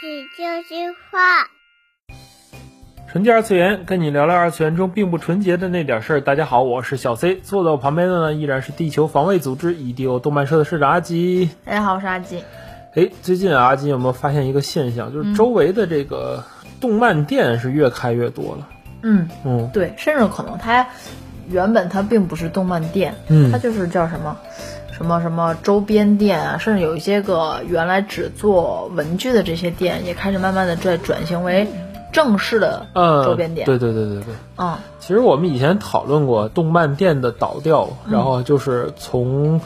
喜就是话。纯洁二次元，跟你聊聊二次元中并不纯洁的那点事儿。大家好，我是小 C，坐在我旁边的呢依然是地球防卫组织 EDO 动漫社的社长阿吉。大家好，我是阿吉。哎，最近啊，阿吉有没有发现一个现象，就是周围的这个动漫店是越开越多了？嗯嗯，对，甚至可能它原本它并不是动漫店，嗯它就是叫什么什么什么周边店啊，甚至有一些个原来只做文具的这些店，也开始慢慢的在转型为正式的呃，周边店。对对对对对。嗯其实我们以前讨论过动漫店的倒掉，然后就是从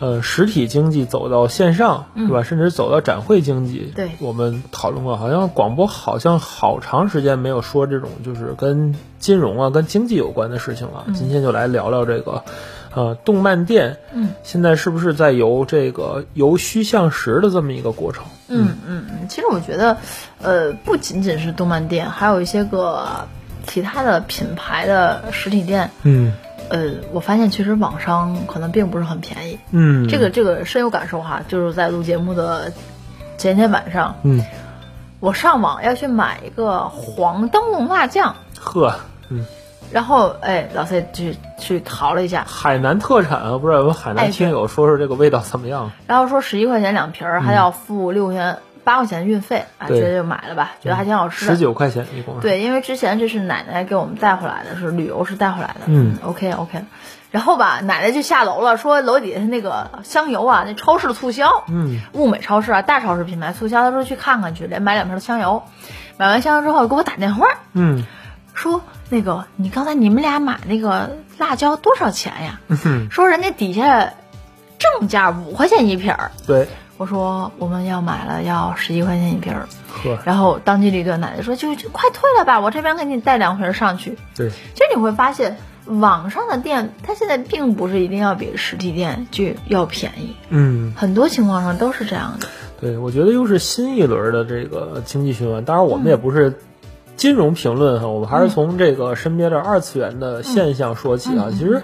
呃实体经济走到线上，是吧？甚至走到展会经济。对我们讨论过，好像广播好像好长时间没有说这种就是跟金融啊、跟经济有关的事情了。今天就来聊聊这个。呃，动漫店，嗯，现在是不是在由这个由虚向实的这么一个过程？嗯嗯嗯，其实我觉得，呃，不仅仅是动漫店，还有一些个其他的品牌的实体店。嗯呃，我发现其实网上可能并不是很便宜。嗯，这个这个深有感受哈，就是在录节目的前天晚上，嗯，我上网要去买一个黄灯笼辣酱，呵，嗯，然后哎，老蔡去去淘了一下，海南特产啊，不知道有没有海南哎听友说说这个味道怎么样？然后说十一块钱两瓶儿，还要付六块钱八块钱运费，啊，对觉得就买了吧，觉得还挺好吃的。十九块钱一共。对，因为之前这是奶奶给我们带回来的，是旅游是带回来的。嗯，OK OK。然后吧，奶奶就下楼了，说楼底下那个香油啊，那超市促销，嗯，物美超市啊，大超市品牌促销，她说去看看去，连买两瓶香油。买完香油之后给我打电话，嗯说那个你刚才你们俩买那个辣椒多少钱呀？嗯，说人家底下正价五块钱一瓶儿。对，我说我们要买了要十一块钱一瓶儿，呵，然后当机立断，奶奶说就就快退了吧，我这边给你带两瓶儿上去。对，其实你会发现，网上的店它现在并不是一定要比实体店就要便宜，嗯，很多情况上都是这样的。对，我觉得又是新一轮的这个经济循环。当然，我们也不是金融评论哈，我们还是从这个身边的二次元的现象说起啊。其实。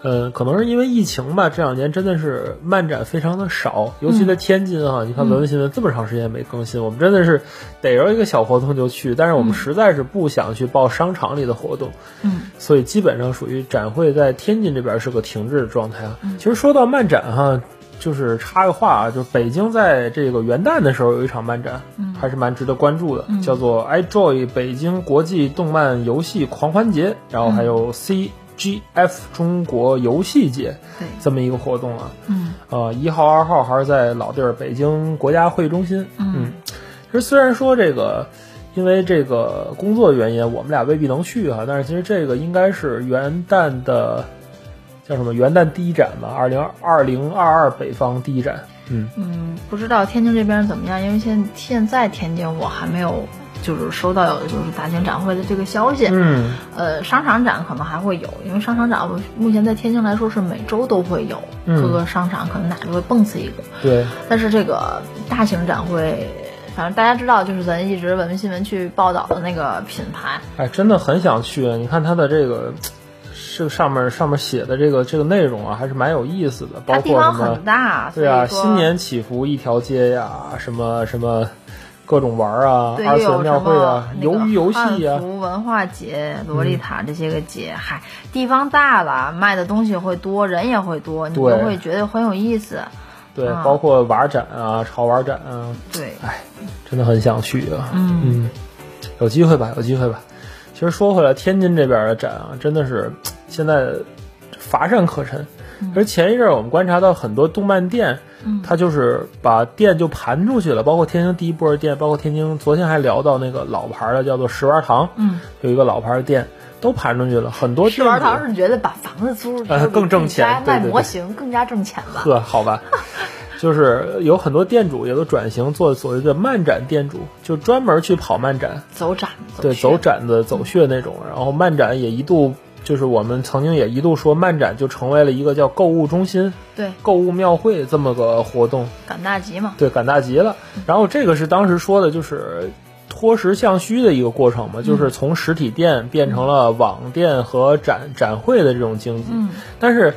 呃，可能是因为疫情吧，这两年真的是漫展非常的少，尤其在天津哈，你看文文新闻这么长时间没更新，我们真的是逮着一个小活动就去，但是我们实在是不想去报商场里的活动，嗯，所以基本上属于展会在天津这边是个停滞的状态啊。其实说到漫展哈，就是插个话啊，就是北京在这个元旦的时候有一场漫展，还是蛮值得关注的，叫做 iJoy 北京国际动漫游戏狂欢节，然后还有 CGF 中国游戏节对，这么一个活动啊。嗯。呃，一号、二号还是在老地儿北京国家会议中心。嗯，其实虽然说这个，因为这个工作原因，我们俩未必能去哈、但是其实这个应该是元旦的叫什么元旦第一展吧，二零二零二二北方第一展。嗯嗯，不知道天津这边怎么样，因为现现在天津我还没有就是收到有就是大型展会的这个消息。嗯呃，商场展可能还会有，因为商场展目前在天津来说是每周都会有，嗯各个商场可能哪个会蹦次一个。对，但是这个大型展会，反正大家知道，就是咱一直文文新闻去报道的那个品牌，哎，真的很想去。你看它的这个。这个上面上面写的这个这个内容啊，还是蛮有意思的，包它地方括什么很大，对啊，新年祈福一条街呀，什么什么各种玩啊，对，二次元又有什庙会啊么，那个鱿鱼游戏啊呀、汉服文化节、洛丽塔这些个节，嗨，地方大了，卖的东西会多，人也会多，你就会觉得很有意思。对，啊包括玩展啊、潮玩展啊，对，哎真的很想去啊。嗯嗯，有机会吧，有机会吧。其实说回来，天津这边的展啊，真的是现在乏善可陈。而前一阵儿我们观察到很多动漫店，嗯它就是把店就盘出去了，包括天津第一波的店，包括天津昨天还聊到那个老牌的叫做石丸堂，嗯，有一个老牌的店都盘出去了，很多店主堂是觉得把房子租出去呃更挣钱卖模型更加挣钱吧？呵，好吧，就是有很多店主也都转型做所谓的漫展店主，就专门去跑漫展，走展，对，走展子走穴那种。然后漫展也一度就是我们曾经也一度说漫展就成为了一个叫购物中心、对购物庙会这么个活动，赶大集嘛。对，赶大集了。然后这个是当时说的就是。脱实向虚的一个过程嘛，就是从实体店变成了网店和展展会的这种经济。嗯但是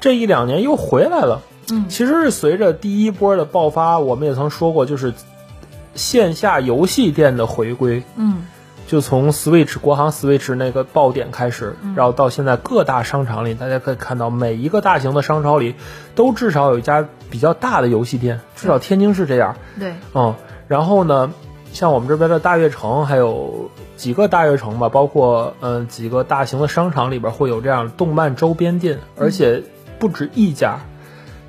这一两年又回来了，嗯其实是随着第一波的爆发，我们也曾说过，就是线下游戏店的回归，嗯就从 Switch 国行 Switch 那个爆点开始，然后到现在各大商场里，大家可以看到每一个大型的商超里，都至少有一家比较大的游戏店，至少天津是这样。对，嗯，然后呢，像我们这边的大悦城，还有几个大悦城吧，包括嗯、呃几个大型的商场里边会有这样动漫周边店，而且不止一家，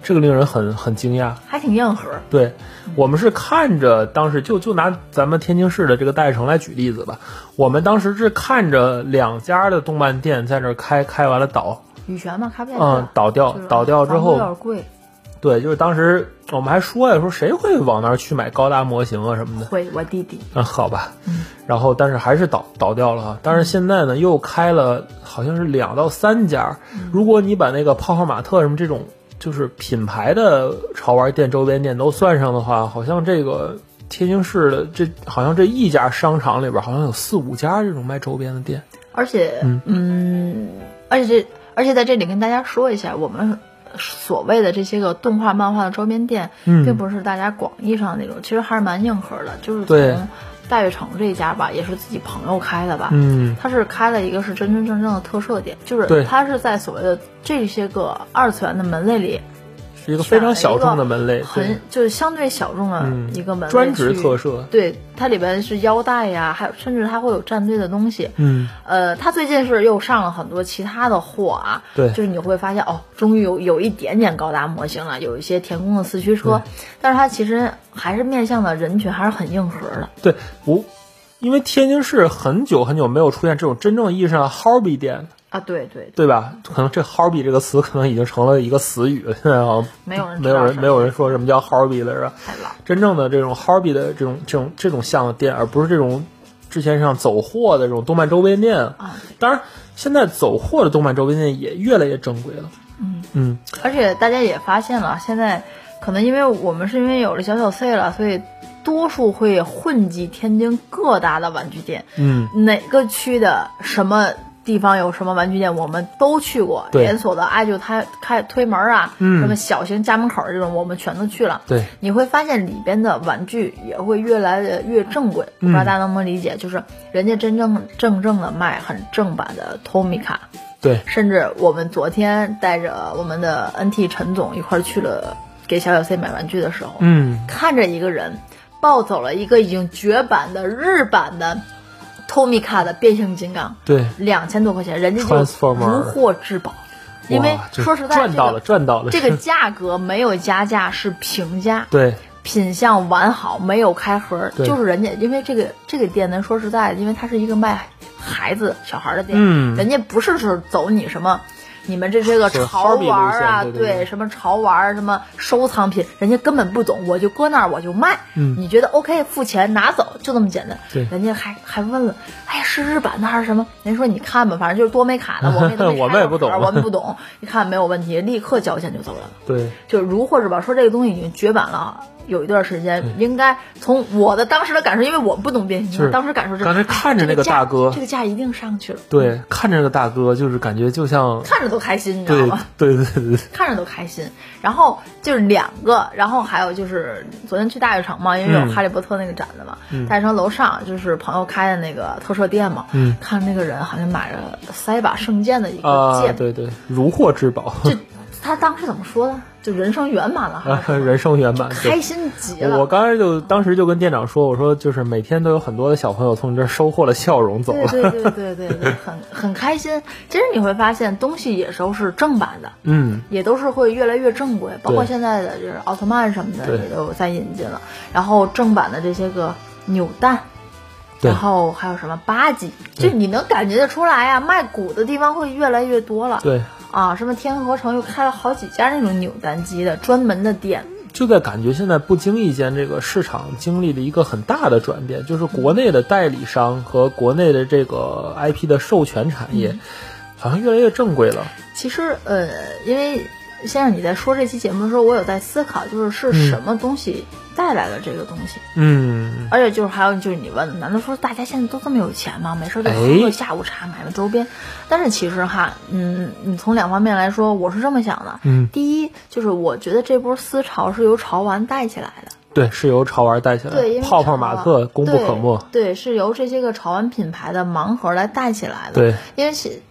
这个令人很很惊讶。还挺硬核。对，我们是看着当时就就拿咱们天津市的这个大悦城来举例子吧，我们当时是看着两家的动漫店在那儿开，开完了倒，羽泉嘛，开不下去嗯，倒掉就是倒掉之后有，点贵，对，就是当时我们还说呀，说谁会往那儿去买高达模型啊什么的。会我弟弟。嗯，好吧，然后但是还是倒倒掉了哈。但是现在呢，又开了好像是两到三家。如果你把那个泡泡玛特什么这种就是品牌的潮玩店、周边店都算上的话，好像这个天津市的这好像这一家商场里边好像有四五家这种卖周边的店。而且，嗯而且这，而且在这里跟大家说一下，我们所谓的这些个动画、漫画的周边店，嗯并不是大家广义上那种，其实还是蛮硬核的。就是对从大悦城这一家吧，也是自己朋友开的吧，嗯，他是开了一个是真真正正的特色店，就是他是在所谓的这些个二次元的门类里，是一个非常小众的门类，很，就是相对小众的嗯一个门类、专职特。摄。对，它里边是腰带呀，还有甚至它会有战队的东西。嗯，呃，它最近是又上了很多其他的货啊，对就是你会发现哦，终于有有一点点高达模型了，有一些田宫的四驱车，但是它其实还是面向的人群还是很硬核的。对，我因为天津市很久很久没有出现这种真正意义上的 hobby 店。啊，对对，对吧？可能这 hobby 这个词可能已经成了一个死语了。现在好像没有人没有人没有人说什么叫 hobby 了，是吧？太老。真正的这种 hobby 的这种这种这种像的店，而不是这种之前像走货的这种动漫周边店。啊，当然，现在走货的动漫周边店也越来越正规了。嗯嗯，而且大家也发现了，现在可能因为我们是因为有了小小 C 了，所以多数会混迹天津各大的玩具店，嗯，哪个区的什么。地方有什么玩具店，我们都去过。连锁的艾就他开推门啊，嗯什么小型家门口这种，我们全都去了。对，你会发现里边的玩具也会越来越越正规。嗯不知道大家能不能理解？就是人家真正正正的卖很正版的 Tomica，对，甚至我们昨天带着我们的 NT 陈总一块儿去了给小小 C 买玩具的时候，嗯，看着一个人抱走了一个已经绝版的日版的 Tomica 的变形金刚，对，两千多块钱，人家就如获至宝。因为说实在，赚到了，赚到了。这个、价格没有加价，是平价。对，品相完好，没有开盒，就是人家，因为这个这个店，咱说实在的，因为它是一个卖孩子小孩的店，嗯人家不是是走你什么。你们这些个潮玩啊，对对对什么潮玩，什么收藏品，人家根本不懂，我就搁那儿我就卖。嗯你觉得 OK，付钱拿走，就这么简单。对人家还还问了，哎，是日版的还是什么？人家说你看吧，反正就是多美卡的，我 我们也不懂我们不懂，一看没有问题，立刻交钱就走人了。对，就如获至宝，说这个东西已经绝版了，有一段时间，应该从我的当时的感受，因为我不懂变形金刚，当时感受是，刚才哎看着那个大哥。这个价一定上去了，对，看着那个大哥，就是感觉就像，看着都开心，你知道吗？对对对对，看着都开心。然后就是两个，然后还有就是昨天去大悦城嘛，因为有嗯。哈利波特那个展的嘛，大悦城楼上就是朋友开的那个特摄店嘛，嗯。看那个人好像买了塞把圣剑的一个啊，剑，对对，如获至宝，就他当时怎么说的？就人生圆满了，啊还是什么人生圆满。开心极了。我刚才就当时就跟店长说，我说就是每天都有很多的小朋友从你这收获了笑容走了。对对对 对对对，很很开心。其实你会发现，东西也都是正版的，嗯，也都是会越来越正规，包括现在的就是奥特曼什么的也都有在引进了。然后正版的这些个扭蛋，然后还有什么八级，就你能感觉得出来呀、卖鼓的地方会越来越多了。对，啊，什么天河城又开了好几家那种扭蛋机的专门的店。就在感觉现在不经意间，这个市场经历了一个很大的转变，就是国内的代理商和国内的这个 IP 的授权产业，好像越来越正规了。其实呃，因为先生你在说这期节目的时候，我有在思考，就是是什么东西带来了这个东西。嗯，而且就是还有就是你问的，难道说大家现在都这么有钱吗？没事就喝哎个下午茶，买个周边。但是其实哈，嗯，你从两方面来说，我是这么想的。嗯，第一就是我觉得这波思潮是由潮玩带起来的。对，是由潮玩带起来的，对，因为泡泡玛特功不可没。对。对，是由这些个潮玩品牌的盲盒来带起来的。对，因为其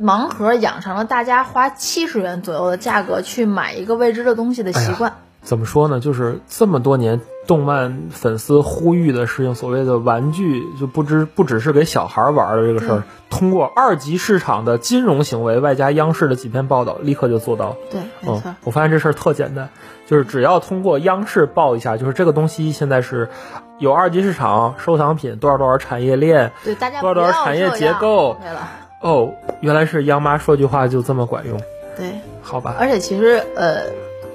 盲盒养成了大家花七十元左右的价格去买一个未知的东西的习惯。怎么说呢？就是这么多年动漫粉丝呼吁的事情，所谓的玩具就不知不只是给小孩玩的这个事儿，通过二级市场的金融行为，外加央视的几篇报道，立刻就做到。对，没错。嗯，我发现这事儿特简单，就是只要通过央视报一下，就是这个东西现在是有二级市场收藏品，多少多少产业链，对大家多少多少产业结构。哦，原来是央妈说句话就这么管用。对，好吧。而且其实呃。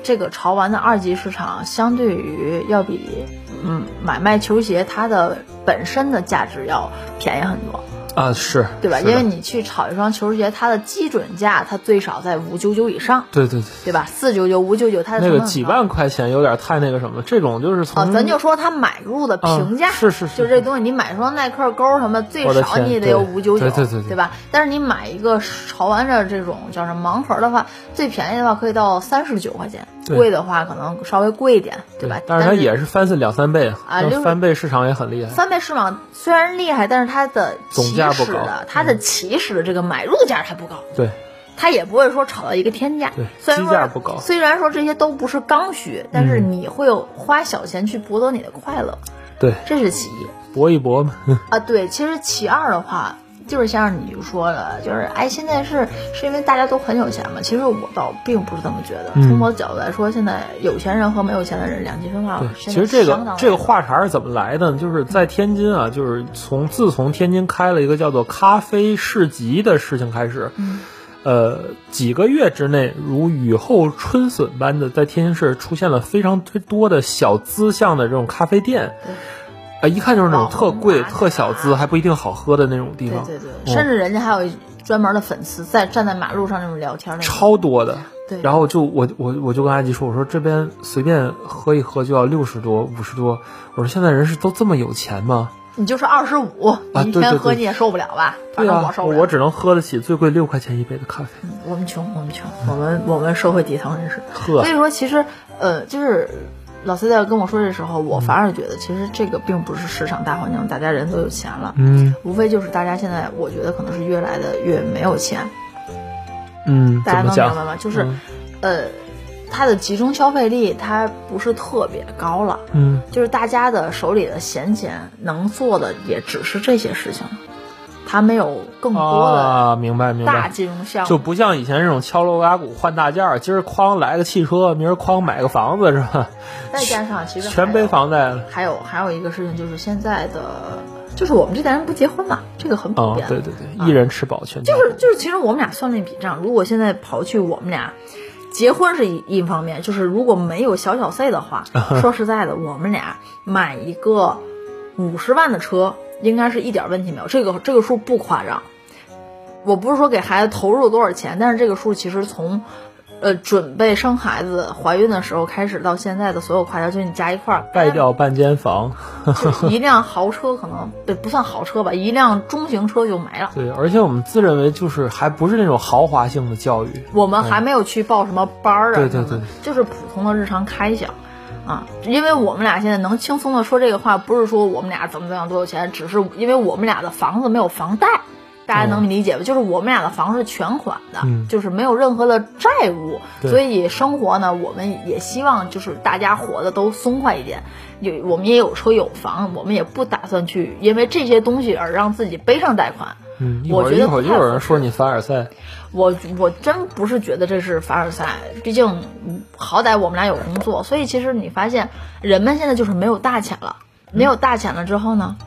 这个潮玩的二级市场，相对于要比嗯买卖球鞋它的本身的价值要便宜很多啊，是对吧？因为你去炒一双球鞋，它的基准价它最少在五九九以上，对对对，对吧？四九九、五九九，它的那个几万块钱有点太那个什么，这种就是从啊，咱就说它买入的评价，是是是，就这东西，你买双耐克勾什么，最少你也得有五九九，对对对，对吧？但是你买一个潮玩的这种叫什么盲盒的话，最便宜的话可以到三十九块钱。贵的话可能稍微贵一点，对吧？但是它也是翻两三倍啊，翻倍市场也很厉害。翻倍市场虽然厉害，但是它的总价不高，它的起始的这个买入价它不高。对，它也不会说炒到一个天价。对，虽然说不高。虽然说这些都不是刚需，但是你会有花小钱去博得你的快乐。对，这是其一。搏一搏嘛。啊，对，其实其二的话。就是像你就说的，就是哎，现在是是因为大家都很有钱嘛？其实我倒并不是这么觉得。从我的角度来说，现在有钱人和没有钱的人两极分化了。其实这个这个话茬是怎么来的？就是在天津啊，就是从自从天津开了一个叫做咖啡市集的事情开始，嗯、呃，几个月之内如雨后春笋般的在天津市出现了非常多的小资向的这种咖啡店。啊，一看就是那种特贵、特小资，还不一定好喝的那种地方。对对对，甚至人家还有专门的粉丝在站在马路上那种聊天，超多的。对，然后就我我我就跟阿吉说，我说这边随便喝一喝就要六十多、五十多。我说现在人是都这么有钱吗？你就是二十五，你一天喝你也受不了吧？对啊，我只能喝得起最贵六块钱一杯的咖啡。我们穷，我们穷，我们我们社会底层人士。呵，所以说其实呃就是。老 C 在跟我说的时候，我反而觉得其实这个并不是市场大环境，大家人都有钱了，嗯，无非就是大家现在我觉得可能是越来的越没有钱，嗯，大家能明白吗？就是，呃，它的集中消费力它不是特别高了，嗯，就是大家的手里的闲钱能做的也只是这些事情。它没有更多的啊，明白明白，大金融项目就不像以前这种敲锣打鼓换大件儿，今儿哐来个汽车，明儿哐买个房子是吧？再加上其实全背房贷了。还有还有一个事情就是现在的，就是我们这代人不结婚嘛，这个很普遍。哦，对对对，一人吃饱全家。就是就是，其实我们俩算了一笔账，如果现在刨去我们俩结婚是一一方面，就是如果没有小小 C 的话，说实在的，我们俩买一个五十万的车。应该是一点问题没有，这个这个数不夸张。我不是说给孩子投入了多少钱，但是这个数其实从，呃，准备生孩子、怀孕的时候开始到现在的所有花销，就你加一块儿，败掉半间房，一辆豪车可能不不算豪车吧，一辆中型车就没了。对，而且我们自认为就是还不是那种豪华性的教育，我们还没有去报什么班儿啊，对对对，就是普通的日常开销。啊，因为我们俩现在能轻松的说这个话，不是说我们俩怎么怎么样多有钱，只是因为我们俩的房子没有房贷，大家能理解吧？就是我们俩的房是全款的，就是没有任何的债务，所以生活呢，我们也希望就是大家活的都松快一点。有我们也有车有房，我们也不打算去因为这些东西而让自己背上贷款。嗯，我觉得一会儿又有人说你凡尔赛。我我真不是觉得这是凡尔赛，毕竟好歹我们俩有工作，所以其实你发现人们现在就是没有大钱了，没有大钱了之后呢，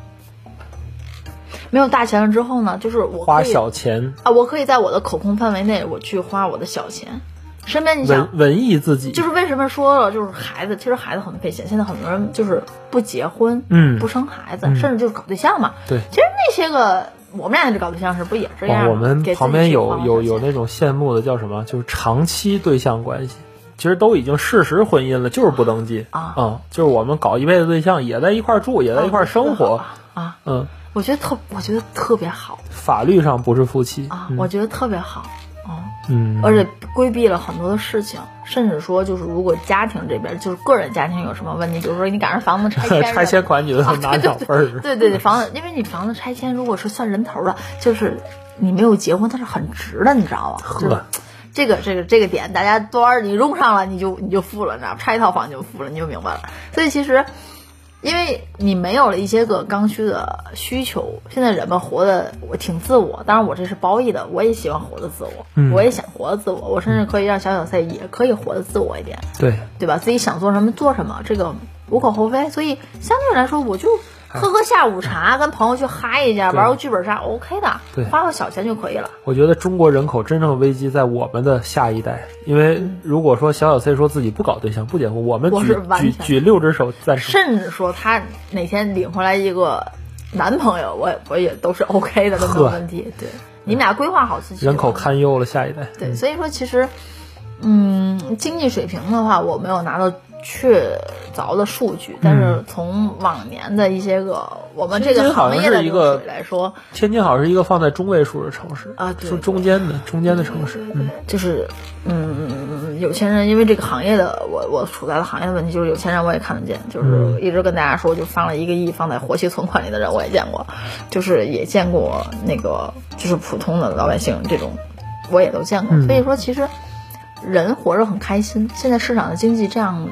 没有大钱了之后呢，就是我花小钱。啊，我可以在我的可控范围内，我去花我的小钱。身边你想文艺自己，就是为什么说了就是孩子，其实孩子很费钱，现在很多人就是不结婚，嗯，不生孩子，甚至就是搞对象嘛。对，其实那些个我们俩这搞对象时不也这样吗？我们旁边有有有那种羡慕的叫什么？就是长期对象关系，其实都已经事实婚姻了，就是不登记啊嗯，就是我们搞一辈子对象，也在一块住，也在一块生活，啊啊，嗯，我觉得特我觉得特别好法律上不是夫妻啊，嗯我觉得特别好。哦，嗯，而且规避了很多的事情，甚至说就是如果家庭这边就是个人家庭有什么问题，比如说你赶上房子拆迁 拆迁款你能拿小份儿，对对对，房子，因为你房子拆迁，如果是算人头的，就是你没有结婚，它是很值的，你知道吗？就是呵，这个这个这个点，大家多少你用上了，你就你就付了，你知道吗？拆一套房你就付了，你就明白了。所以其实，因为你没有了一些个刚需的需求，现在人们活的我挺自我，当然我这是褒义的，我也喜欢活的自我，嗯我也想活的自我，我甚至可以让小小赛也可以活的自我一点。对，对吧？自己想做什么做什么，这个无可厚非。所以相对来说，我就喝喝下午茶，跟朋友去嗨一下，对玩个剧本杀，OK 的对，花个小钱就可以了。我觉得中国人口真正的危机在我们的下一代，因为如果说小小 C 说自己不搞对象不结婚，我们我举是完全举举六只手赞成。甚至说他哪天领回来一个男朋友，我我也都是 OK 的，都没有问题。对，你们俩规划好自己人口堪忧了，下一代。对，所以说其实，嗯，经济水平的话，我没有拿到确凿的数据，但是从往年的一些个我们这个行业的一个来说，天津好像是一个放在中位数的城市啊对是中间的中间的城市。嗯，就是嗯，有钱人因为这个行业的我我处在的行业的问题，就是有钱人我也看得见，就是一直跟大家说，就放了一个亿放在活期存款里的人我也见过，就是也见过那个就是普通的老百姓这种，我也都见过。嗯所以说，其实人活着很开心。现在市场的经济这样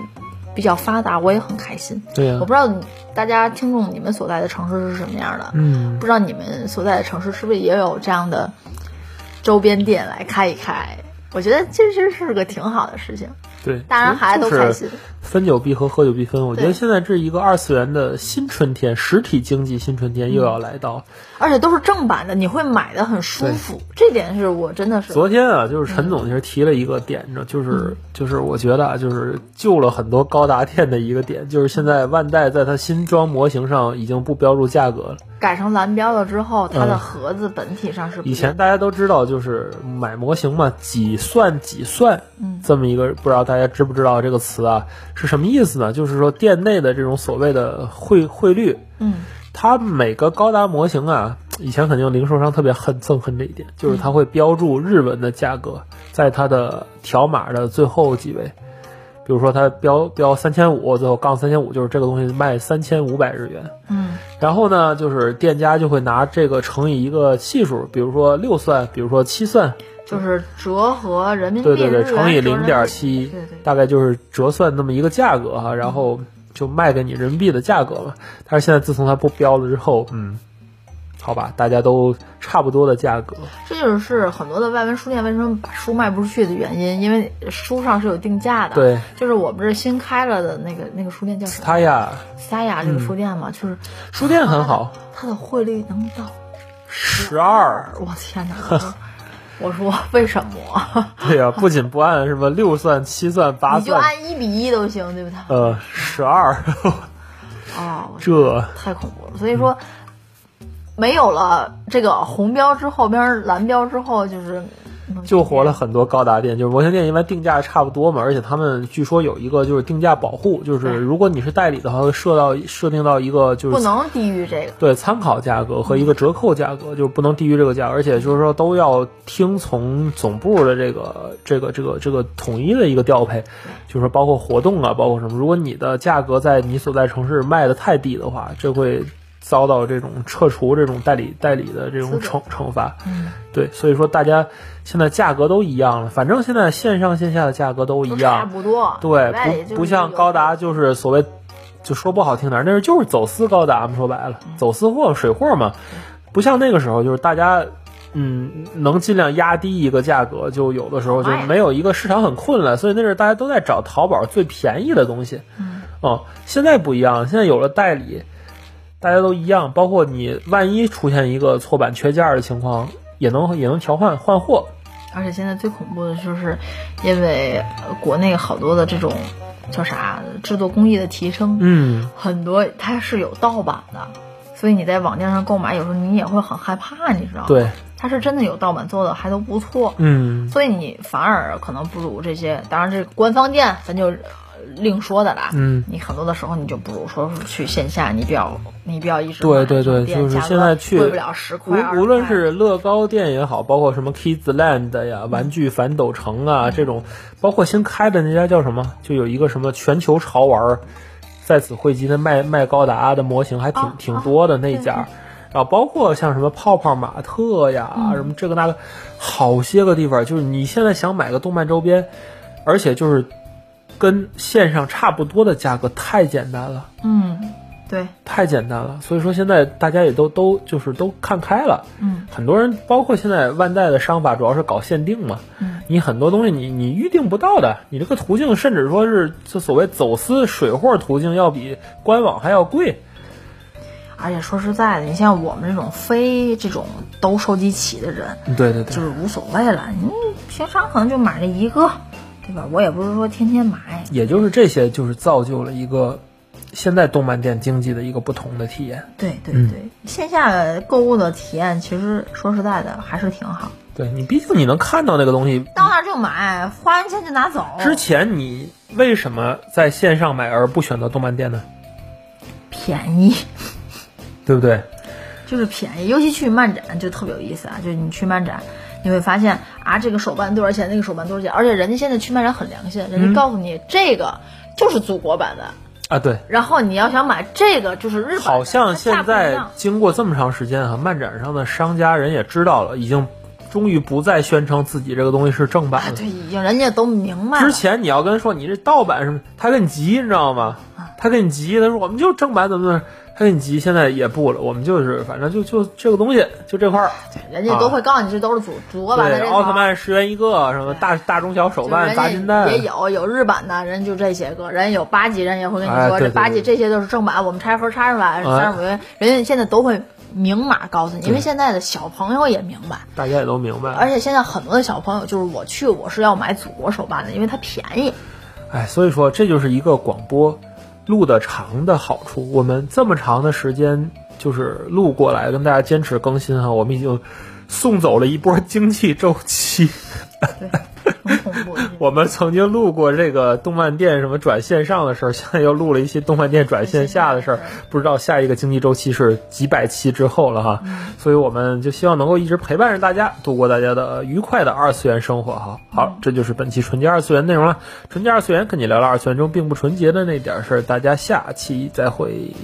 比较发达，我也很开心。对呀、我不知道大家听众你们所在的城市是什么样的，嗯，不知道你们所在的城市是不是也有这样的周边店来开一开？我觉得这实是个挺好的事情，对，大人孩子都开心。分久必合，合久必分。我觉得现在这是一个二次元的新春天，实体经济新春天又要来到。而且都是正版的，你会买的很舒服，这点是我真的是。昨天啊，就是陈总其实提了一个点，呢，就是就是我觉得啊，就是救了很多高达店的一个点，就是现在万代在它新装模型上已经不标注价格了。改成蓝标了之后，它的嗯盒子本体上是以前大家都知道，就是买模型嘛，几算几算，嗯。这么一个不知道大家知不知道这个词啊是什么意思呢？就是说店内的这种所谓的汇汇率，嗯它每个高达模型啊，以前肯定零售商特别恨憎恨这一点，就是它会标注日文的价格，在它的条码的最后几位。比如说它标标三千五，最后杠三千五，就是这个东西卖三千五百日元。嗯然后呢，就是店家就会拿这个乘以一个系数，比如说六算，比如说七算，就是折合人民币对对对，乘以零点七对对，大概就是折算那么一个价格哈，然后就卖给你人民币的价格嘛。但是现在自从它不标了之后，嗯，好吧，大家都差不多的价格，这就是很多的外文书店为什么把书卖不出去的原因，因为书上是有定价的。，对，就是我们这新开了的那个那个书店叫什么？它呀，三亚这个书店嘛，就是书店很好，它的汇率能到十二，我天哪！我说为什么？对呀、不仅不按什么六算、七算、八算你就，按一比一都行，对不对？呃，十二，哦，这太恐怖了。所以说，没有了这个红标之后边蓝标之后，就是救活了很多高达店，就是模型店，因为定价差不多嘛，而且他们据说有一个就是定价保护，就是如果你是代理的话，会设到设定到一个就是不能低于这个。对参考价格和一个折扣价格，就是不能低于这个价，而且就是说都要听从总部的这个这个这个这个统一的一个调配，就是说包括活动啊，包括什么，如果你的价格在你所在城市卖的太低的话，这会遭到这种撤除这种代理代理的这种惩惩罚。嗯，对，所以说大家现在价格都一样了，反正现在线上线下的价格都一样差样，不多。对，不不像高达就是所谓，就说不好听点儿，那是就是走私高达嘛，说白了，走私货、水货嘛，不像那个时候就是大家。嗯，能尽量压低一个价格，就有的时候就没有一个市场很困难，所以那阵儿大家都在找淘宝最便宜的东西。嗯，哦，现在不一样，现在有了代理，大家都一样，包括你万一出现一个错版缺件儿的情况，也能也能调换换货。而且现在最恐怖的就是，因为呃国内好多的这种叫啥制作工艺的提升，嗯，很多它是有盗版的。所以你在网店上购买，有时候你也会很害怕，你知道吗？对，它是真的有盗版做的，还都不错。嗯，所以你反而可能不如这些，当然这官方店咱就呃另说的啦。嗯，你很多的时候你就不如说是去线下，你比较你比较一直对对对，就是现在去贵不了十块，20无无论是乐高店也好，包括什么 Kids Land 呀、玩具反斗城啊这种，包括新开的那家叫什么，就有一个什么全球潮玩儿，在此汇集的卖卖高达的模型还挺、啊挺多的那对家。然后包括像什么泡泡玛特呀，嗯。什么这个那个，好些个地方，就是你现在想买个动漫周边，而且就是跟线上差不多的价格，太简单了。嗯，对，太简单了，所以说现在大家也都都就是都看开了，嗯，很多人包括现在万代的商法主要是搞限定嘛，嗯，你很多东西你你预定不到的，你这个途径甚至说是就所谓走私水货途径要比官网还要贵，而且说实在的，你像我们这种非这种都收集齐的人，对对对，就是无所谓了。你平常可能就买这一个，对吧？我也不是说天天买。也就是这些就是造就了一个现在动漫店经济的一个不同的体验。对对嗯对，线下购物的体验，其实说实在的还是挺好。对你，毕竟你能看到那个东西，到那儿就买，花完钱就拿走。之前你为什么在线上买而不选择动漫店呢？便宜，对不对？就是便宜。尤其去漫展就特别有意思啊！就是你去漫展，你会发现啊，这个手办多少钱，那个手办多少钱，而且人家现在去漫展很良心，人嗯家告诉你、这个就是祖国版的，啊，对，然后你要想买这个就是日本，好像现在经过这么长时间啊，漫展上的商家人也知道了，已经终于不再宣称自己这个东西是正版啊，了。对，已经人家都明白了。之前你要跟说你这盗版什么，他跟你急，你知道吗？啊他跟你急，他说我们就正版怎么怎么，他跟你急，现在也不了，我们就是反正就就这个东西就这块儿。人家都会告诉你这都是祖祖国版的奥特套。曼十元一个，什么大大中小手办、砸金蛋也，有有日版的，人就这些个，人有八级，人也会跟你说，这八级这些都是正版，我们拆盒拆出来三十五元，人家现在都会明码告诉你，因为现在的小朋友也明白，大家也都明白。而且现在很多的小朋友就是我去我是要买祖国手办的，因为它便宜。哎，所以说这就是一个广播录的长的好处。我们这么长的时间就是录过来，跟大家坚持更新哈，我们已经送走了一波经济周期。我们曾经录过这个动漫店什么转线上的事儿，现在又录了一些动漫店转线下的事儿，不知道下一个经济周期是几百期之后了哈。所以我们就希望能够一直陪伴着大家，度过大家的愉快的二次元生活哈。好，这就是本期纯洁二次元内容了。纯洁二次元跟你聊聊二次元中并不纯洁的那点事儿，大家下期再会。